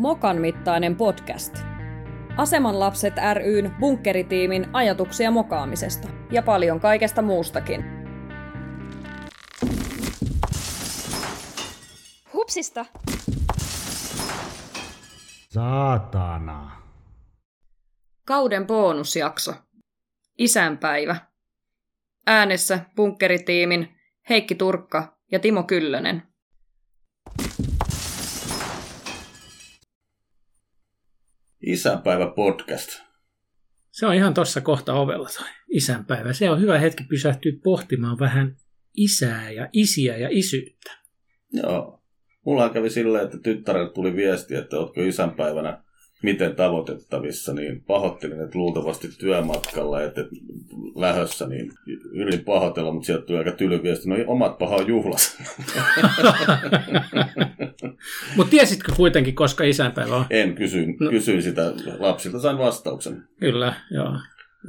Mokan mittainen podcast. Aseman lapset ryn bunkkeritiimin ajatuksia mokaamisesta ja paljon kaikesta muustakin. Hupsista! Saatana. Kauden bonusjakso. Isänpäivä. Äänessä bunkkeritiimin Heikki Turkka ja Timo Kyllönen. Isänpäivä podcast. Se on ihan tuossa kohta ovella toi isänpäivä. Se on hyvä hetki pysähtyä pohtimaan vähän isää ja isiä ja isyyttä. Joo. Mulla kävi silleen, että tyttärelle tuli viesti, että ootko isänpäivänä miten tavoitettavissa, niin pahoittelin, että luultavasti työmatkalla, että lähössä, niin yritin pahoitella, mutta sieltä tuli aika tyly viesti, no omat paha on juhlas. Mutta tiesitkö kuitenkin, koska isänpäivä on? En, kysyin, no. kysyin sitä lapsilta, sain vastauksen. Kyllä, joo.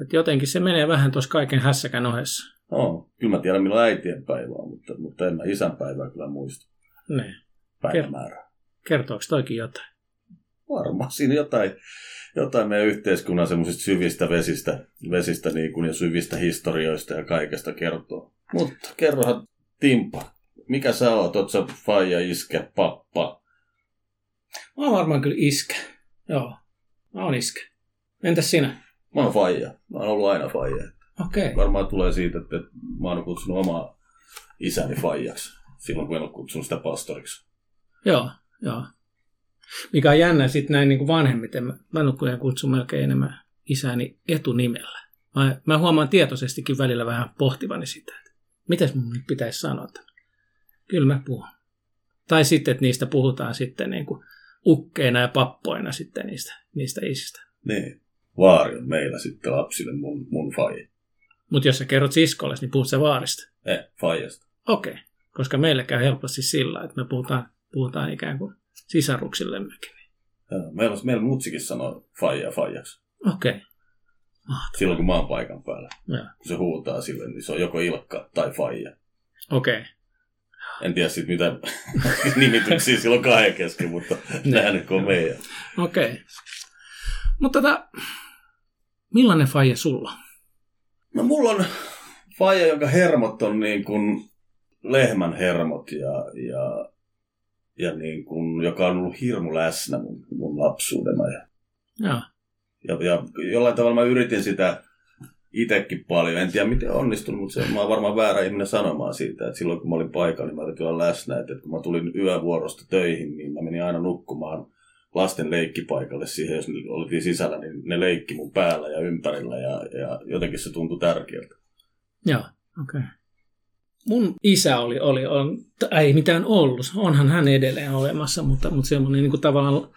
Et jotenkin se menee vähän tuossa kaiken hässäkän ohessa. No, kyllä mä tiedän, milloin äitien päivä on, mutta, mutta en mä isänpäivää kyllä muista. Ne. Päivämäärää. Kertooko toikin jotain? Varmaan siinä jotain, jotain meidän yhteiskunnan semmoisista syvistä vesistä, vesistä niin kuin, ja syvistä historioista ja kaikesta kertoo. Mutta kerrohan Timpa, mikä sä oot? Oot sä faija, iskä, pappa? Mä oon varmaan kyllä iskä. Joo, mä oon iskä. Entäs sinä? Mä oon faija. Mä oon ollut aina faija. Okei. Okay. Varmaan tulee siitä, että mä oon kutsunut omaa isäni faijaksi silloin, kun en ole kutsunut sitä pastoriksi. Joo, joo. Mikä on jännä sitten näin niin kuin vanhemmiten. Mä, mä nukkujen kutsun melkein enemmän isäni etunimellä. Mä, mä huomaan tietoisestikin välillä vähän pohtivani sitä, että mitäs mun nyt pitäisi sanoa. Kyllä mä puhun. Tai sitten, että niistä puhutaan sitten niin kuin ukkeina ja pappoina sitten niistä, niistä isistä. Niin. Vaari on meillä sitten lapsille mun, mun faija. Mutta jos sä kerrot siskolle, niin puhut sä vaarista. Ei, faijasta. Okei, okay. koska meille käy helposti sillä, että me puhutaan, puhutaan ikään kuin sisaruksillemmekin. Meillä, meillä mutsikin sanoo faija faijaksi. Okei. Okay. Silloin kun mä oon paikan päällä. Joo. Kun se huutaa sille, niin se on joko Ilkka tai faija. Okei. Okay. En tiedä sitten mitä nimityksiä silloin kahden kesken, mutta nämä nyt on meidän. Okei. Okay. Mutta tota, millainen faija sulla? No mulla on faija, jonka hermot on niin kuin lehmän hermot ja, ja, ja niin kuin, joka on ollut hirmu läsnä mun, mun lapsuudena. Ja, Joo. ja, ja jollain tavalla mä yritin sitä itsekin paljon. En tiedä miten onnistunut, mutta se, mä oon varmaan väärä ihminen sanomaan siitä, että silloin kun mä olin paikalla, niin mä yritin olla läsnä. Että, että kun mä tulin yövuorosta töihin, niin mä menin aina nukkumaan lasten leikkipaikalle siihen, jos oltiin sisällä, niin ne leikki mun päällä ja ympärillä ja, ja jotenkin se tuntui tärkeältä. Joo, okei. Okay. Mun isä oli, oli on, ei mitään ollut, onhan hän edelleen olemassa, mutta, mutta semmoinen niin kuin tavallaan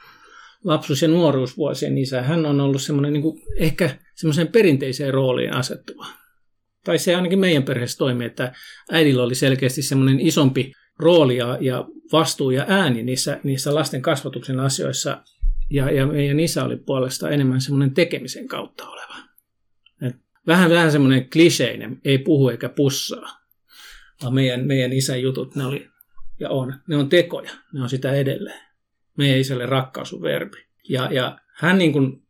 lapsuus- ja nuoruusvuosien isä, hän on ollut semmoinen niin kuin, ehkä semmoiseen perinteiseen rooliin asettuva. Tai se ainakin meidän perheessä toimi, että äidillä oli selkeästi semmoinen isompi rooli ja, ja vastuu ja ääni niissä, niissä lasten kasvatuksen asioissa. Ja, ja meidän isä oli puolesta enemmän semmoinen tekemisen kautta oleva. Et vähän, vähän semmoinen kliseinen, ei puhu eikä pussaa. Vaan meidän, meidän isän jutut, ne oli ja on, ne on tekoja, ne on sitä edelleen. Meidän isälle rakkaus on verbi. Ja, ja hän niin kuin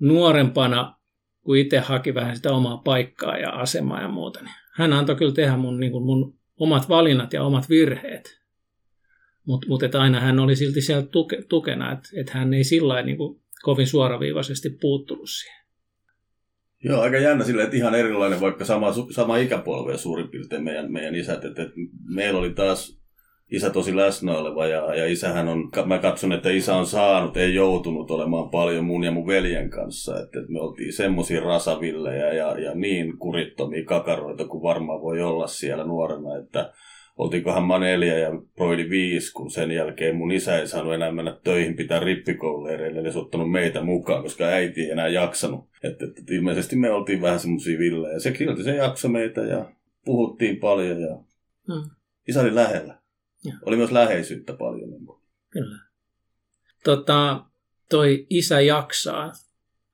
nuorempana, kun itse haki vähän sitä omaa paikkaa ja asemaa ja muuta, niin hän antoi kyllä tehdä mun, niin kuin mun omat valinnat ja omat virheet. Mutta mut aina hän oli silti siellä tuke, tukena, että et hän ei sillä niin kovin suoraviivaisesti puuttunut siihen. Joo, aika jännä sille, että ihan erilainen, vaikka sama, sama ikäpolve suurin piirtein meidän, meidän isät. Että, että meillä oli taas isä tosi läsnä oleva ja, ja isähän on, mä katson, että isä on saanut, ei joutunut olemaan paljon mun ja mun veljen kanssa. Että, että me oltiin semmoisia rasavillejä ja, ja niin kurittomia kakaroita kuin varmaan voi olla siellä nuorena, että oltiinkohan mä neljä ja Broidi viisi, kun sen jälkeen mun isä ei saanut enää mennä töihin pitää rippikoululeireille, eli se ottanut meitä mukaan, koska äiti ei enää jaksanut. Että, että ilmeisesti me oltiin vähän semmoisia villejä. Se silti se jaksoi meitä ja puhuttiin paljon ja hmm. isä oli lähellä. Ja. Oli myös läheisyyttä paljon. Niin Kyllä. Tota, toi isä jaksaa.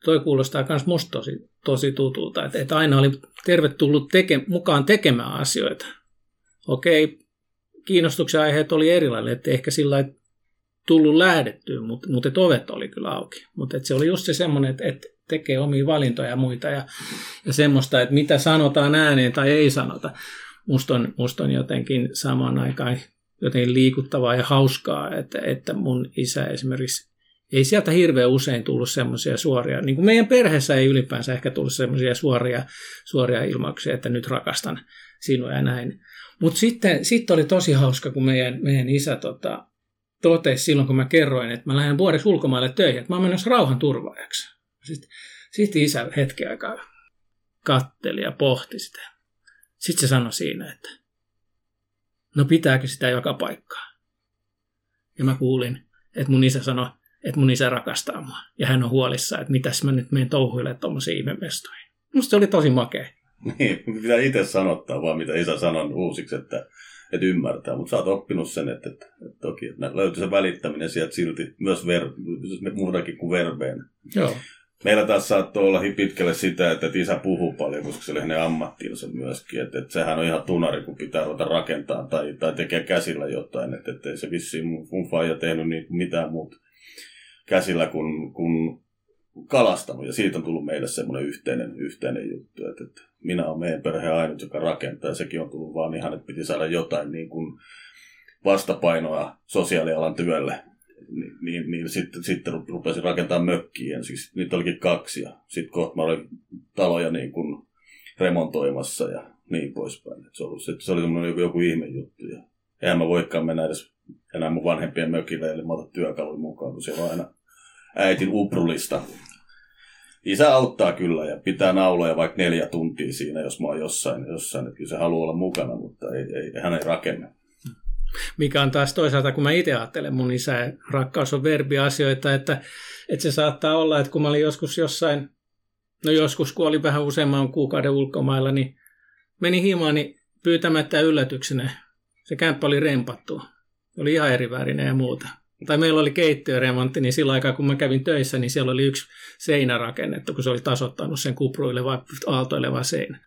Toi kuulostaa myös musta tosi, tosi tutulta, että, että aina oli tervetullut teke, mukaan tekemään asioita okei, kiinnostuksen aiheet oli erilainen, että ehkä sillä tullut lähdettyä, mutta, mutta et ovet oli kyllä auki. Mutta se oli just se semmoinen, että, että tekee omia valintoja ja muita ja, ja semmoista, että mitä sanotaan ääneen tai ei sanota. Musta on, musta on jotenkin samaan aikaan jotenkin liikuttavaa ja hauskaa, että, että mun isä esimerkiksi ei sieltä hirveän usein tullut semmoisia suoria, niin kuin meidän perheessä ei ylipäänsä ehkä tullut semmoisia suoria, suoria ilmauksia, että nyt rakastan sinua ja näin. Mutta sitten, sitten oli tosi hauska, kun meidän, meidän isä tota, totesi silloin, kun mä kerroin, että mä lähden vuodeksi ulkomaille töihin, että mä oon menossa rauhan turvaajaksi. Sitten, sitten isä hetken aikaa katteli ja pohti sitä. Sitten se sanoi siinä, että no pitääkö sitä joka paikkaa. Ja mä kuulin, että mun isä sanoi, että mun isä rakastaa mua. Ja hän on huolissa, että mitäs mä nyt menen touhuille tuommoisiin ihmemestoihin. Musta se oli tosi makea. Niin, pitää itse sanottaa vaan, mitä isä sanon uusiksi, että, että ymmärtää. Mutta sä oot oppinut sen, että, että, että toki että löytyy se välittäminen sieltä silti myös ver, muutakin kuin verbeen. Joo. Meillä taas saattoi olla pitkälle sitä, että, isä puhuu paljon, koska se oli hänen ammattiinsa myöskin. Että, että sehän on ihan tunari, kun pitää ruveta rakentaa tai, tai tekee käsillä jotain. Että, että ei se vissiin mun, mun faija tehnyt niin mitään muuta käsillä kuin, kuin kalastanut. Ja siitä on tullut meille semmoinen yhteinen, yhteinen juttu, että, että minä olen meidän perheen ainut, joka rakentaa. Ja sekin on tullut vaan ihan, että piti saada jotain niin kuin vastapainoa sosiaalialan työlle. Niin, niin, niin sitten, sitten rupesin rakentamaan mökkiä ensiksi. Niitä olikin kaksi ja sitten kohta mä olin taloja niin kuin remontoimassa ja niin poispäin. se, oli, se, se oli joku, joku ihme juttu. Ja eihän mä voikaan mennä edes enää mun vanhempien mökille, eli mä otan työkaluja mukaan, kun siellä on aina äitin uprulista. Isä auttaa kyllä ja pitää nauloja vaikka neljä tuntia siinä, jos mä oon jossain, jossain että se haluaa olla mukana, mutta ei, ei, hän ei rakenna. Mikä on taas toisaalta, kun mä itse ajattelen mun isä, rakkaus on verbiasioita, että, että se saattaa olla, että kun mä olin joskus jossain, no joskus kun olin vähän useamman kuukauden ulkomailla, niin meni himaani pyytämättä yllätyksenä. Se kämppä oli rempattu. Oli ihan eri värinen ja muuta tai meillä oli keittiöremontti, niin sillä aikaa kun mä kävin töissä, niin siellä oli yksi seinä rakennettu, kun se oli tasottanut sen kupruileva, aaltoileva seinä.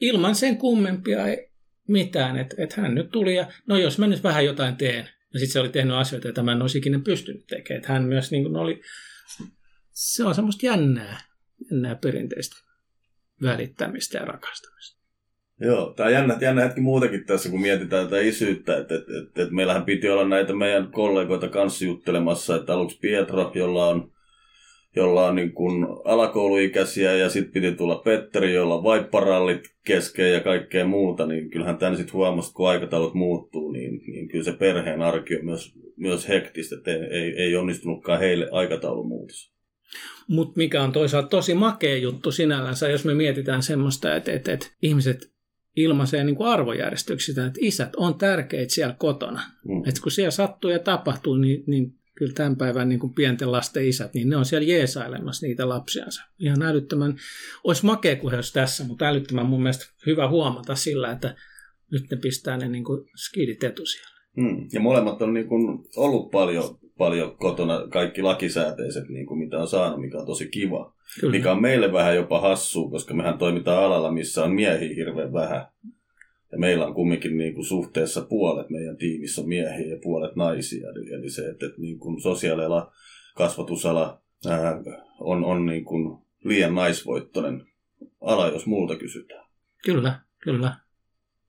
Ilman sen kummempia ei mitään, että et hän nyt tuli ja no jos mä nyt vähän jotain teen. Ja sitten se oli tehnyt asioita, joita mä en olisi ikinä pystynyt tekemään. Että hän myös niin oli, se on semmoista jännää, jännää perinteistä välittämistä ja rakastamista. Joo, tämä on jännä, jännä hetki muutenkin tässä, kun mietitään tätä isyyttä, että, että, että, että meillähän piti olla näitä meidän kollegoita kanssa juttelemassa, että aluksi Pietro, jolla on, jolla on niin kuin alakouluikäisiä, ja sitten piti tulla Petteri, jolla on vaipparallit kesken ja kaikkea muuta, niin kyllähän tämän sitten huomasi, kun aikataulut muuttuu, niin, niin kyllä se perheen arki on myös, myös hektistä, että ei, ei, onnistunutkaan heille aikataulun muutos. Mutta mikä on toisaalta tosi makea juttu sinällänsä, jos me mietitään semmoista, että, että, että ihmiset ilmaisee niin arvojärjestyksistä, että isät on tärkeitä siellä kotona. Mm. Että kun siellä sattuu ja tapahtuu, niin, niin kyllä tämän päivän niin kuin pienten lasten isät, niin ne on siellä jeesailemassa niitä lapsiansa. Ihan älyttömän, olisi makea olisi tässä, mutta älyttömän mun mielestä hyvä huomata sillä, että nyt ne pistää ne niin kuin skidit etusijalle. Mm. Ja molemmat on niin kuin ollut paljon, paljon kotona, kaikki lakisääteiset, niin kuin mitä on saanut, mikä on tosi kiva. Kyllä. Mikä on meille vähän jopa hassua, koska mehän toimitaan alalla, missä on miehiä hirveän vähän. Ja meillä on kumminkin niin kuin suhteessa puolet meidän tiimissä on miehiä ja puolet naisia. Eli, se, että, että niin kuin sosiaaliala, kasvatusala ää, on, on niin kuin liian naisvoittoinen ala, jos multa kysytään. Kyllä, kyllä.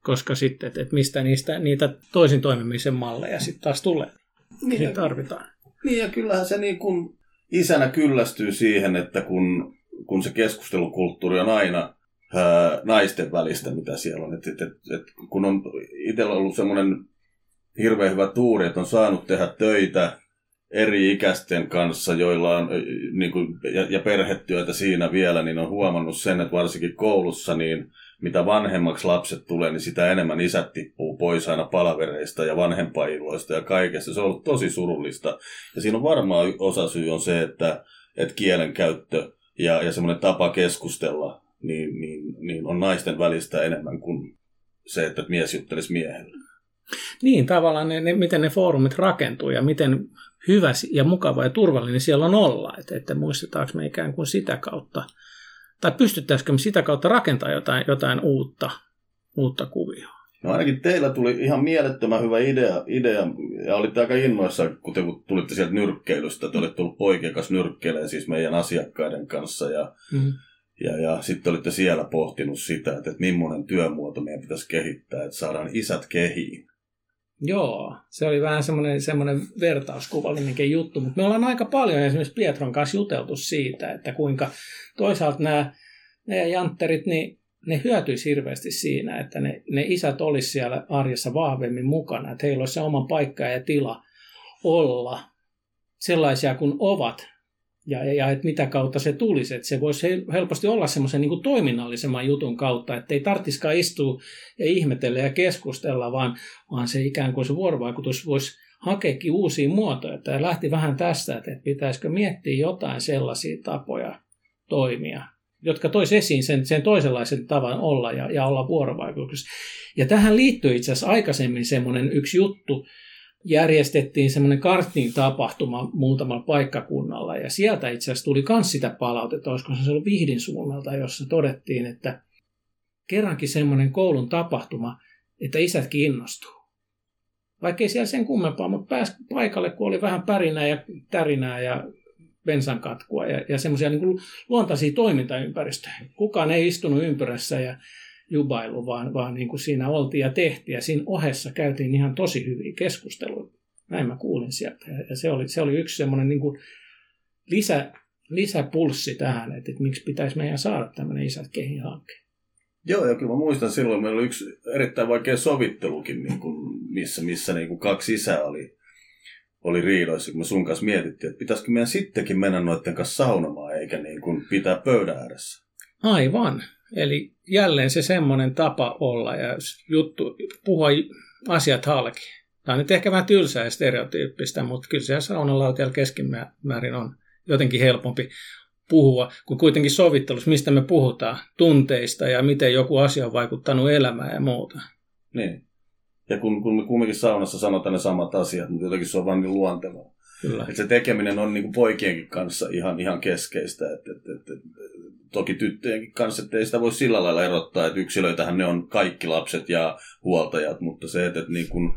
Koska sitten, että, että mistä niistä, niitä toisin toimimisen malleja sitten taas tulee. Niin, niin tarvitaan. Niin ja kyllähän se niin kuin isänä kyllästyy siihen, että kun, kun se keskustelukulttuuri on aina ää, naisten välistä, mitä siellä on. Et, et, et, et, kun on itsellä ollut semmoinen hirveän hyvä tuuri, että on saanut tehdä töitä eri ikäisten kanssa, joilla on niin kuin, ja, ja perhetyötä siinä vielä, niin on huomannut sen, että varsinkin koulussa, niin mitä vanhemmaksi lapset tulee, niin sitä enemmän isät tippuu pois aina palavereista ja vanhempailoista ja kaikesta. Se on ollut tosi surullista. Ja siinä on varmaan osa syy on se, että, että kielen käyttö ja, ja semmoinen tapa keskustella niin, niin, niin on naisten välistä enemmän kuin se, että mies juttelisi miehelle. Niin, tavallaan ne, ne, miten ne foorumit rakentuu ja miten hyvä ja mukava ja turvallinen siellä on olla. Että, että muistetaanko me ikään kuin sitä kautta – tai pystyttäisikö me sitä kautta rakentamaan jotain, jotain uutta, uutta kuvioa? No ainakin teillä tuli ihan mielettömän hyvä idea, idea ja olitte aika innoissa, kun te tulitte sieltä nyrkkeilystä. Te olitte tullut poikien kanssa nyrkkeilemään siis meidän asiakkaiden kanssa ja, mm-hmm. ja, ja sitten olitte siellä pohtinut sitä, että, että millainen työmuoto meidän pitäisi kehittää, että saadaan isät kehiin. Joo, se oli vähän semmoinen, semmoinen vertauskuvallinen juttu, mutta me ollaan aika paljon esimerkiksi Pietron kanssa juteltu siitä, että kuinka toisaalta nämä, nämä jantterit, niin ne hyötyisi hirveästi siinä, että ne, ne isät olisi siellä arjessa vahvemmin mukana, että heillä olisi se oma paikka ja tila olla sellaisia kuin ovat, ja, ja, että mitä kautta se tulisi. Että se voisi helposti olla semmoisen niin toiminnallisemman jutun kautta, että ei tarvitsisikaan istua ja ihmetellä ja keskustella, vaan, vaan se ikään kuin se vuorovaikutus voisi hakeekin uusia muotoja. Tämä lähti vähän tästä, että pitäisikö miettiä jotain sellaisia tapoja toimia, jotka toisi esiin sen, sen toisenlaisen tavan olla ja, ja olla vuorovaikutuksessa. Ja tähän liittyy itse asiassa aikaisemmin semmoinen yksi juttu, järjestettiin semmoinen karting-tapahtuma muutamalla paikkakunnalla, ja sieltä itse asiassa tuli myös sitä palautetta, olisiko se ollut Vihdin suunnalta, jossa todettiin, että kerrankin semmoinen koulun tapahtuma, että isät kiinnostuu. Vaikka ei siellä sen kummempaa, mutta pääsi paikalle, kun oli vähän pärinää ja tärinää ja bensan katkua ja, ja semmoisia niin luontaisia toimintaympäristöjä. Kukaan ei istunut ympyrässä ja jubailu, vaan, vaan niin kuin siinä oltiin ja tehtiin. Ja siinä ohessa käytiin ihan tosi hyviä keskusteluja. Näin mä kuulin sieltä. Ja se oli, se oli yksi semmoinen niin kuin lisä, lisäpulssi tähän, että, että miksi pitäisi meidän saada tämmöinen isät kehin hanke. Joo, ja kyllä mä muistan silloin, meillä oli yksi erittäin vaikea sovittelukin, niin kuin, missä, missä niin kuin kaksi isää oli, oli riidoissa, kun me sun kanssa mietittiin, että pitäisikö meidän sittenkin mennä noiden kanssa saunomaan, eikä niin kuin pitää pöydän ääressä. Aivan. Eli jälleen se semmoinen tapa olla ja juttu, puhua asiat halki. Tämä on nyt ehkä vähän tylsää ja stereotyyppistä, mutta kyllä se saunalautialla keskimäärin on jotenkin helpompi puhua, kun kuitenkin sovittelussa, mistä me puhutaan, tunteista ja miten joku asia on vaikuttanut elämään ja muuta. Niin. Ja kun, kun me kumminkin saunassa sanotaan ne samat asiat, mutta jotenkin se on vain niin luontevaa. Kyllä. Että se tekeminen on niin kuin poikienkin kanssa ihan, ihan keskeistä. Että, että, että, toki tyttöjenkin kanssa, että ei sitä voi sillä lailla erottaa, että yksilöitähän ne on kaikki lapset ja huoltajat, mutta se, että, että niin kuin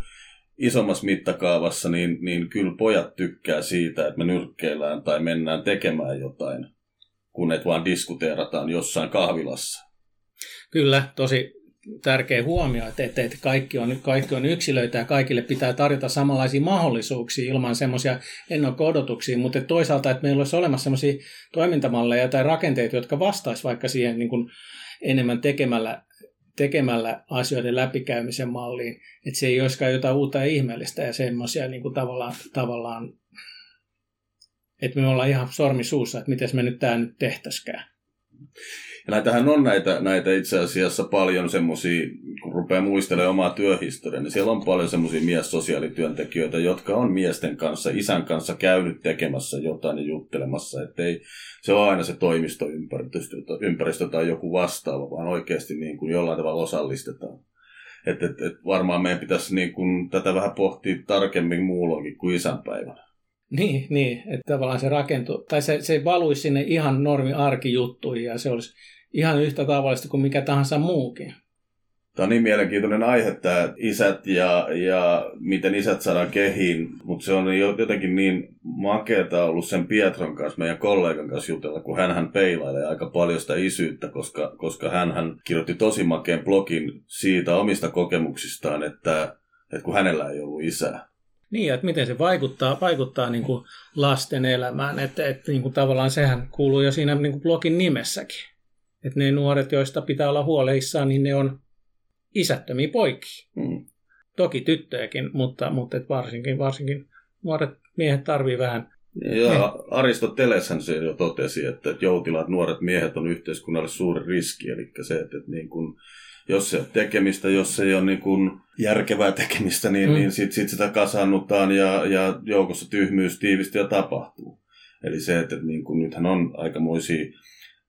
isommassa mittakaavassa, niin, niin kyllä pojat tykkää siitä, että me nyrkkeillään tai mennään tekemään jotain, kun et vaan diskuteerataan jossain kahvilassa. Kyllä, tosi tärkeä huomio, että, että, että kaikki, on, kaikki on yksilöitä ja kaikille pitää tarjota samanlaisia mahdollisuuksia ilman semmoisia ennakko-odotuksia, mutta toisaalta, että meillä olisi olemassa semmoisia toimintamalleja tai rakenteita, jotka vastaisivat vaikka siihen niin kuin enemmän tekemällä, tekemällä asioiden läpikäymisen malliin, että se ei olisikaan jotain uutta ja ihmeellistä ja semmoisia niin kuin tavallaan, tavallaan, että me ollaan ihan sormi suussa, että miten me nyt tämä nyt tehtäisikään. Ja näitähän on näitä, näitä itse asiassa paljon semmoisia, kun rupeaa muistelemaan omaa työhistoriaa, niin siellä on paljon semmoisia miessosiaalityöntekijöitä, jotka on miesten kanssa, isän kanssa käynyt tekemässä jotain ja juttelemassa. Että ei, se on aina se toimistoympäristö ympäristö tai joku vastaava, vaan oikeasti niin kuin jollain tavalla osallistetaan. Et, et, et varmaan meidän pitäisi niin kuin tätä vähän pohtia tarkemmin muulloinkin kuin isänpäivänä. Niin, niin, että tavallaan se rakentuu, tai se, se valuisi sinne ihan normi arkijuttuihin ja se olisi ihan yhtä tavallista kuin mikä tahansa muukin. Tämä on niin mielenkiintoinen aihe, tämä isät ja, ja miten isät saadaan kehiin, mutta se on jotenkin niin makeata ollut sen Pietron kanssa, meidän kollegan kanssa jutella, kun hän peilailee aika paljon sitä isyyttä, koska, koska hän kirjoitti tosi makeen blogin siitä omista kokemuksistaan, että, että kun hänellä ei ollut isää. Niin, että miten se vaikuttaa, vaikuttaa niin kuin lasten elämään, että, että niin kuin tavallaan sehän kuuluu jo siinä niin kuin blogin nimessäkin. Että ne nuoret, joista pitää olla huoleissaan, niin ne on isättömiä poikia. Mm. Toki tyttöjäkin, mutta, mutta et varsinkin, varsinkin nuoret miehet tarvii vähän Joo, Aristoteleshän se jo totesi, että joutilaat nuoret miehet on yhteiskunnalle suuri riski, eli se, että, että niin kuin, jos se tekemistä, jos se ei ole niin kuin järkevää tekemistä, niin, mm. niin sit, sit sitä kasannutaan ja, ja joukossa tyhmyys tiivistyy ja tapahtuu. Eli se, että, että niin kuin, nythän on aikamoisia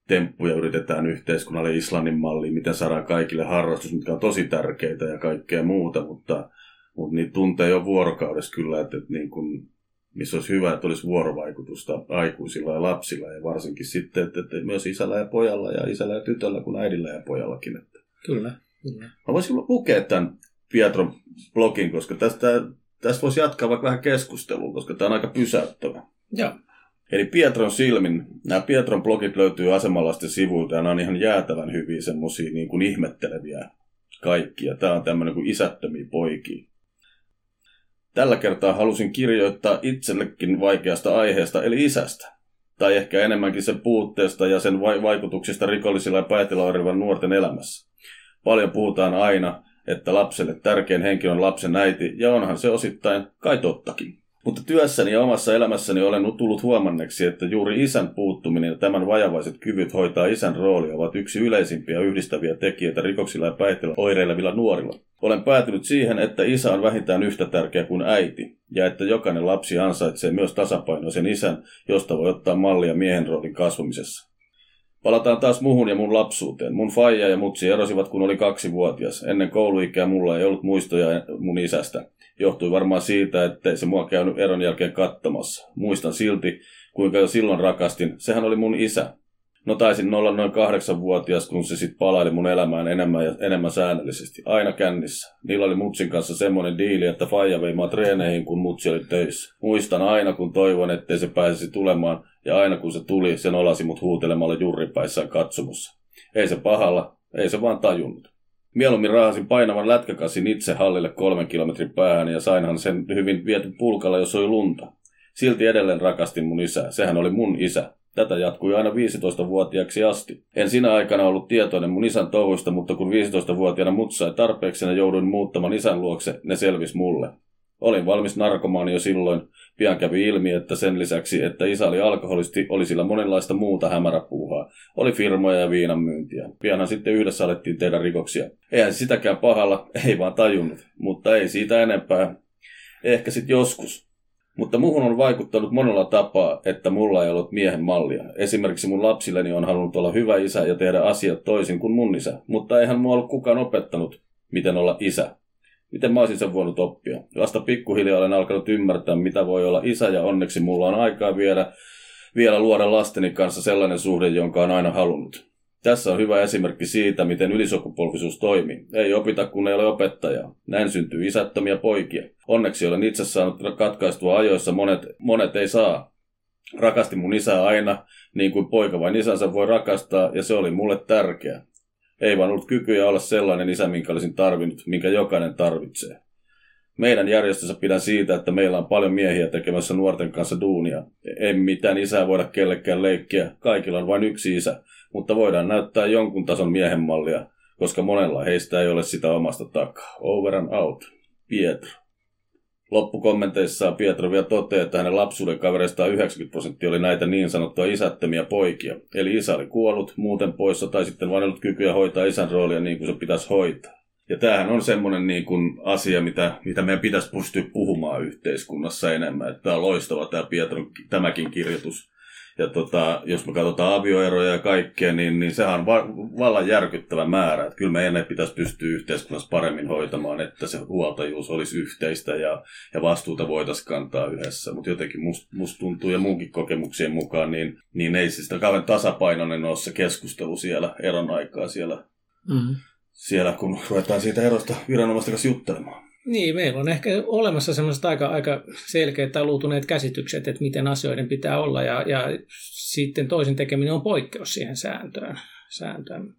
temppuja yritetään yhteiskunnalle Islannin malliin, miten saadaan kaikille harrastus, mitkä on tosi tärkeitä ja kaikkea muuta, mutta, mutta niitä tuntee jo vuorokaudessa kyllä, että, että niin kuin, missä olisi hyvä, että olisi vuorovaikutusta aikuisilla ja lapsilla ja varsinkin sitten, että, että myös isällä ja pojalla ja isällä ja tytöllä kuin äidillä ja pojallakin. Että. Kyllä. Kyllä. Mä voisin lukea tämän Pietron blogin, koska tästä, tästä voisi jatkaa vaikka vähän keskustelua, koska tämä on aika pysäyttävä. Joo. Eli Pietron silmin, nämä Pietron blogit löytyy asemalaisten sivuilta ja nämä on ihan jäätävän hyviä semmoisia niin kuin ihmetteleviä kaikkia. Tämä on tämmöinen kuin isättömiä poikia. Tällä kertaa halusin kirjoittaa itsellekin vaikeasta aiheesta, eli isästä. Tai ehkä enemmänkin sen puutteesta ja sen vaikutuksista rikollisilla ja päätelä nuorten elämässä. Paljon puhutaan aina, että lapselle tärkein henkilö on lapsen äiti, ja onhan se osittain kai tottakin. Mutta työssäni ja omassa elämässäni olen tullut huomanneksi, että juuri isän puuttuminen ja tämän vajavaiset kyvyt hoitaa isän roolia ovat yksi yleisimpiä yhdistäviä tekijöitä rikoksilla ja päihteillä oireilevilla nuorilla. Olen päätynyt siihen, että isä on vähintään yhtä tärkeä kuin äiti, ja että jokainen lapsi ansaitsee myös tasapainoisen isän, josta voi ottaa mallia miehen roolin kasvamisessa. Palataan taas muhun ja mun lapsuuteen. Mun faija ja mutsi erosivat, kun oli kaksi vuotias. Ennen kouluikää mulla ei ollut muistoja mun isästä. Johtui varmaan siitä, ettei se mua käynyt eron jälkeen kattamassa. Muistan silti, kuinka jo silloin rakastin. Sehän oli mun isä. No taisin olla noin kahdeksanvuotias, kun se sitten palaili mun elämään enemmän ja enemmän säännöllisesti. Aina kännissä. Niillä oli mutsin kanssa semmoinen diili, että faija vei mua treeneihin, kun mutsi oli töissä. Muistan aina, kun toivon, ettei se pääsisi tulemaan, ja aina kun se tuli, se nolasi mut huutelemalla jurripäissään katsomussa. Ei se pahalla, ei se vaan tajunnut. Mieluummin raahasin painavan lätkäkassin itse hallille kolmen kilometrin päähän ja sainhan sen hyvin viety pulkalla, jos oli lunta. Silti edelleen rakastin mun isää. Sehän oli mun isä. Tätä jatkui aina 15-vuotiaaksi asti. En sinä aikana ollut tietoinen mun isän touhuista, mutta kun 15-vuotiaana mut sai tarpeeksi ja jouduin muuttamaan isän luokse, ne selvis mulle. Olin valmis narkomaani jo silloin. Pian kävi ilmi, että sen lisäksi, että isä oli alkoholisti, oli sillä monenlaista muuta hämäräpuuhaa. Oli firmoja ja viinan myyntiä. Pianhan sitten yhdessä alettiin tehdä rikoksia. Eihän sitäkään pahalla, ei vaan tajunnut. Mutta ei siitä enempää. Ehkä sitten joskus. Mutta muuhun on vaikuttanut monella tapaa, että mulla ei ollut miehen mallia. Esimerkiksi mun lapsilleni on halunnut olla hyvä isä ja tehdä asiat toisin kuin mun isä, mutta eihän mua ollut kukaan opettanut, miten olla isä. Miten mä olisin sen voinut oppia? Vasta pikkuhiljaa olen alkanut ymmärtää, mitä voi olla isä ja onneksi mulla on aikaa vielä, vielä luoda lasteni kanssa sellainen suhde, jonka on aina halunnut. Tässä on hyvä esimerkki siitä, miten ylisukupolvisuus toimii. Ei opita, kun ei ole opettajaa. Näin syntyy isättömiä poikia. Onneksi olen itse saanut katkaistua ajoissa, monet, monet ei saa. Rakasti mun isää aina, niin kuin poika vain isänsä voi rakastaa, ja se oli mulle tärkeä. Ei vaan ollut kykyjä olla sellainen isä, minkä olisin tarvinnut, minkä jokainen tarvitsee. Meidän järjestössä pidän siitä, että meillä on paljon miehiä tekemässä nuorten kanssa duunia. Ei mitään isää voida kellekään leikkiä, kaikilla on vain yksi isä, mutta voidaan näyttää jonkun tason miehen mallia, koska monella heistä ei ole sitä omasta takaa. Over and out. Pietro. Loppukommenteissaan Pietro vielä toteaa, että hänen lapsuuden kavereistaan 90 prosenttia oli näitä niin sanottuja isättömiä poikia. Eli isä oli kuollut, muuten poissa tai sitten vain ollut kykyä hoitaa isän roolia niin kuin se pitäisi hoitaa. Ja tämähän on semmoinen niin kuin asia, mitä, mitä meidän pitäisi pystyä puhumaan yhteiskunnassa enemmän. Että tämä on loistava tämä Pietron tämäkin kirjoitus ja tota, jos me katsotaan avioeroja ja kaikkea, niin, niin sehän on va- vallan järkyttävä määrä. Että kyllä meidän pitäisi pystyä yhteiskunnassa paremmin hoitamaan, että se huoltajuus olisi yhteistä ja, ja vastuuta voitaisiin kantaa yhdessä. Mutta jotenkin musta must tuntuu ja muunkin kokemuksien mukaan, niin, niin ei siis kauhean tasapainoinen ole se keskustelu siellä eron aikaa siellä, mm-hmm. siellä, kun ruvetaan siitä erosta viranomaisten kanssa juttelemaan. Niin, meillä on ehkä olemassa semmoiset aika, aika selkeät tai luutuneet käsitykset, että miten asioiden pitää olla, ja, ja sitten toisin tekeminen on poikkeus siihen sääntöön. sääntöön.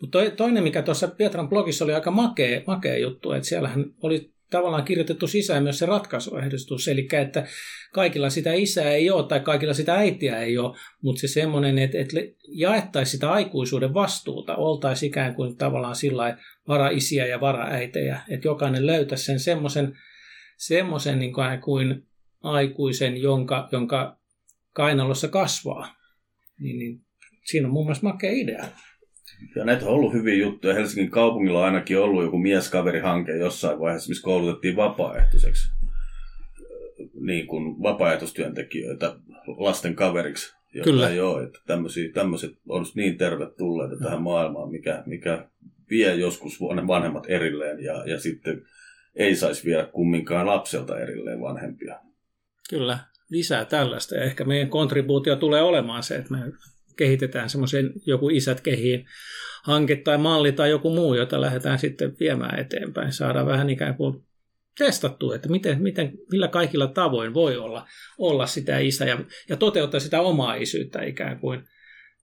Mutta toinen, mikä tuossa Pietran blogissa oli aika makea, makea juttu, että siellähän oli tavallaan kirjoitettu sisään myös se ratkaisuehdotus, eli että kaikilla sitä isää ei ole tai kaikilla sitä äitiä ei ole, mutta se semmoinen, että, että jaettaisiin sitä aikuisuuden vastuuta, oltaisiin ikään kuin tavallaan sillä varaisiä ja varaäitejä, että jokainen löytäisi sen semmoisen, semmoisen niin kuin, kuin aikuisen, jonka, jonka kainalossa kasvaa. Niin, niin siinä on mun mielestä makea idea. Ja näitä on ollut hyviä juttuja. Helsingin kaupungilla on ainakin ollut joku mieskaverihanke jossain vaiheessa, missä koulutettiin vapaaehtoiseksi niin kuin vapaaehtoistyöntekijöitä lasten kaveriksi. Kyllä. Joo, että tämmöiset on niin tervetulleita tähän maailmaan, mikä, mikä vie joskus vanhemmat erilleen ja, ja sitten ei saisi viedä kumminkaan lapselta erilleen vanhempia. Kyllä, lisää tällaista. Ja ehkä meidän kontribuutio tulee olemaan se, että me kehitetään semmoisen joku isät kehiin hanke tai malli tai joku muu, jota lähdetään sitten viemään eteenpäin. Saadaan vähän ikään kuin testattua, että miten, miten, millä kaikilla tavoin voi olla, olla sitä isä ja, ja toteuttaa sitä omaa isyyttä ikään kuin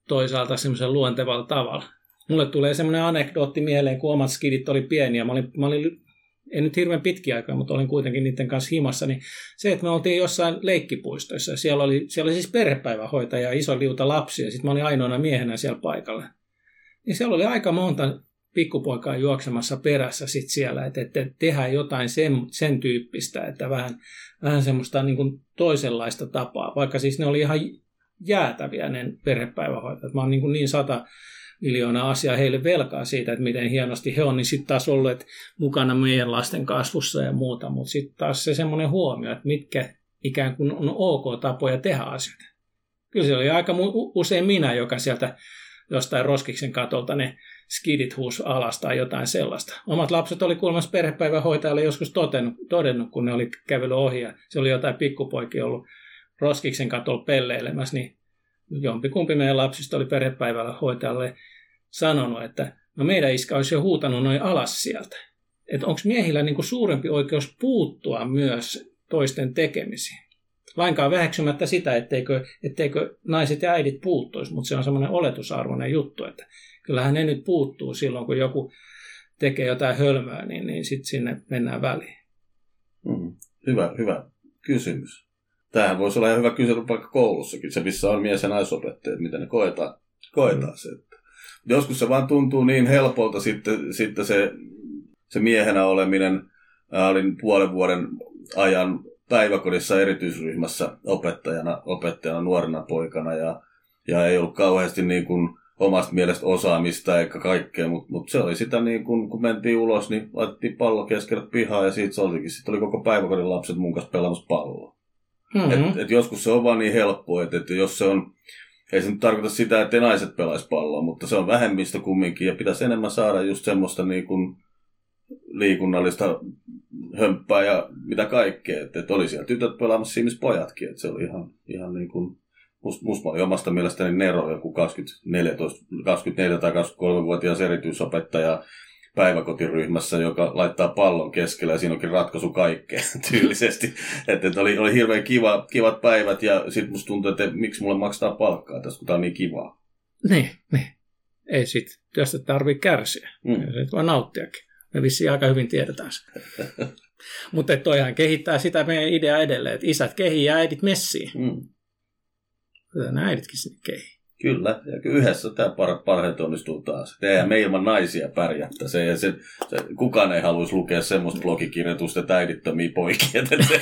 toisaalta semmoisen luontevalla tavalla. Mulle tulee semmoinen anekdootti mieleen, kun omat skidit oli pieniä. Mä olin, mä olin en nyt hirveän pitkiä aikaa, mutta olin kuitenkin niiden kanssa himassa, niin se, että me oltiin jossain leikkipuistoissa, siellä oli, siellä oli siis perhepäivähoitaja ja iso liuta lapsia, sitten mä olin ainoana miehenä siellä paikalla. Niin siellä oli aika monta pikkupoikaa juoksemassa perässä sit siellä, että, että tehdään jotain sen, sen tyyppistä, että vähän, vähän semmoista niin kuin toisenlaista tapaa, vaikka siis ne oli ihan jäätäviä ne perhepäivähoitajat. Mä oon niin, kuin niin sata miljoonaa asiaa heille velkaa siitä, että miten hienosti he on, niin sitten taas olleet mukana meidän lasten kasvussa ja muuta, mutta sitten taas se semmoinen huomio, että mitkä ikään kuin on ok tapoja tehdä asioita. Kyllä se oli aika usein minä, joka sieltä jostain roskiksen katolta ne skidit huus alas tai jotain sellaista. Omat lapset oli kuulemassa perhepäivähoitajalle joskus todennut, todennut, kun ne oli kävellyt ohi ja se oli jotain pikkupoikia ollut roskiksen katolla pelleilemässä, niin jompikumpi meidän lapsista oli perhepäivällä hoitajalle sanonut, että no meidän iskä olisi jo huutanut noin alas sieltä. Että onko miehillä niin kuin suurempi oikeus puuttua myös toisten tekemisiin. Lainkaan väheksymättä sitä, etteikö, etteikö naiset ja äidit puuttuisi, mutta se on semmoinen oletusarvoinen juttu, että kyllähän ne nyt puuttuu silloin, kun joku tekee jotain hölmöä, niin, niin sitten sinne mennään väliin. Mm, hyvä, hyvä kysymys. Tämähän voisi olla ihan hyvä kysely vaikka koulussakin, se missä on mies- ja naisopettajat, miten ne koetaan, koetaan mm. se. Että joskus se vaan tuntuu niin helpolta sitten, sitten se, se miehenä oleminen. Ää, olin puolen vuoden ajan päiväkodissa erityisryhmässä opettajana, opettajana nuorena poikana ja, ja ei ollut kauheasti niin kuin omasta mielestä osaamista eikä kaikkea, mutta mut se oli sitä niin kun, kun mentiin ulos, niin laitettiin pallo keskellä pihaa ja siitä se olikin. Sitten oli koko päiväkodin lapset mun kanssa pelaamassa palloa. Mm-hmm. Et, et joskus se on vaan niin helppoa, että, että jos se on, ei se nyt tarkoita sitä, että naiset pelaisi palloa, mutta se on vähemmistö kumminkin ja pitäisi enemmän saada just semmoista niin kuin liikunnallista hömppää ja mitä kaikkea. Että, että oli siellä tytöt pelaamassa siinä pojatkin, että se oli ihan, ihan niin kuin Musta must oli omasta mielestäni Nero, joku 24, 24 tai 23-vuotias erityisopettaja päiväkotiryhmässä, joka laittaa pallon keskelle ja siinä onkin ratkaisu kaikkeen tyylisesti. että, että oli, oli hirveän kiva, kivat päivät ja sitten musta tuntuu, että miksi mulle maksaa palkkaa tässä, kun tämä on niin kivaa. Niin, niin. Ei sit työstä tarvii kärsiä. Mm. Se voi nauttiakin. Me vissiin aika hyvin tiedetään se. Mutta toihan kehittää sitä meidän idea edelleen, että isät kehii ja äidit messiin. Mm. Nämä äiditkin sinne kehii. Kyllä, ja yhdessä tämä par, parhaiten onnistuu taas. Eihän me ilman naisia pärjättä. Se, se, se, kukaan ei haluaisi lukea semmoista blogikirjoitusta, että äidittömiä poikia. Että se,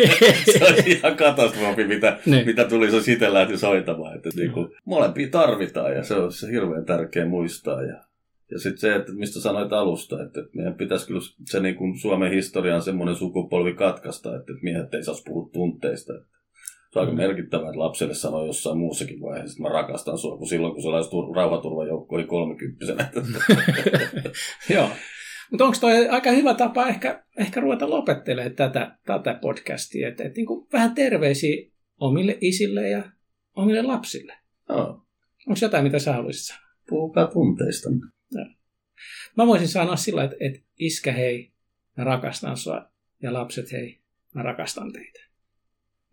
se on ihan katastrofi, mitä, niin. mitä tuli se sitten lähti soitamaan. Että niin kuin, molempia tarvitaan ja se on se hirveän tärkeä muistaa. Ja, ja sitten se, että mistä sanoit alusta, että meidän pitäisi kyllä se niin kuin Suomen historian semmoinen sukupolvi katkaista, että miehet ei saisi puhua tunteista. Että se on aika merkittävää, että lapselle sanoo jossain muussakin vaiheessa, että mä rakastan sua, kun silloin kun se oli rauhaturvajoukko oli kolmekymppisenä. Joo. Mutta onko toi aika hyvä tapa ehkä, ehkä ruveta lopettelemaan tätä, tätä podcastia, että et niinku vähän terveisiä omille isille ja omille lapsille. Joo. Onko jotain, mitä sä haluaisit sanoa? Puhukaa tunteista. No. Mä voisin sanoa sillä, että, että iskä hei, mä rakastan sua, ja lapset hei, mä rakastan teitä.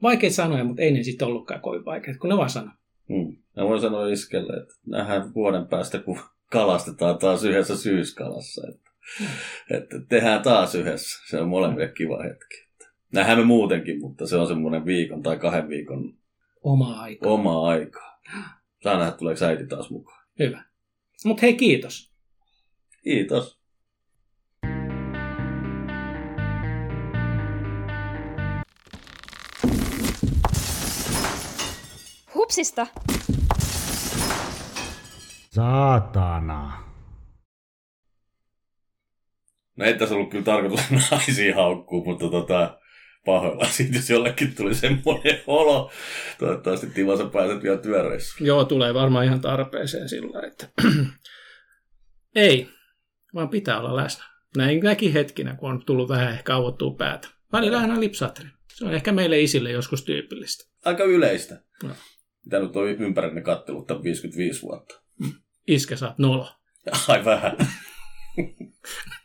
Vaikeita sanoja, mutta ei ne sitten ollutkaan kovin vaikeita, kun ne vaan sanoo. Hmm. Mä voin sanoa iskelle, että nähdään vuoden päästä, kun kalastetaan taas yhdessä syyskalassa. Että, hmm. että tehdään taas yhdessä. Se on molemmille kiva hetki. Nähdään me muutenkin, mutta se on semmoinen viikon tai kahden viikon oma aika. Oma aika. Saa nähdä, tuleeko äiti taas mukaan. Hyvä. Mutta hei, kiitos. Kiitos. Hupsista! Saatana. No ei tässä ollut kyllä tarkoitus naisia haukkuu, mutta tota, pahoilla siitä, jos jollekin tuli semmoinen olo. Toivottavasti Timo, sä pääset vielä työreissuun. Joo, tulee varmaan ihan tarpeeseen sillä, että ei, vaan pitää olla läsnä. Näin näkin hetkinä, kun on tullut vähän ehkä auottua päätä. Välillä aina lipsahtelen. Se on ehkä meille isille joskus tyypillistä. Aika yleistä. No. Mitä nyt on ympärille kattelut tämän 55 vuotta. Iskä, oot nolo. Ai vähän.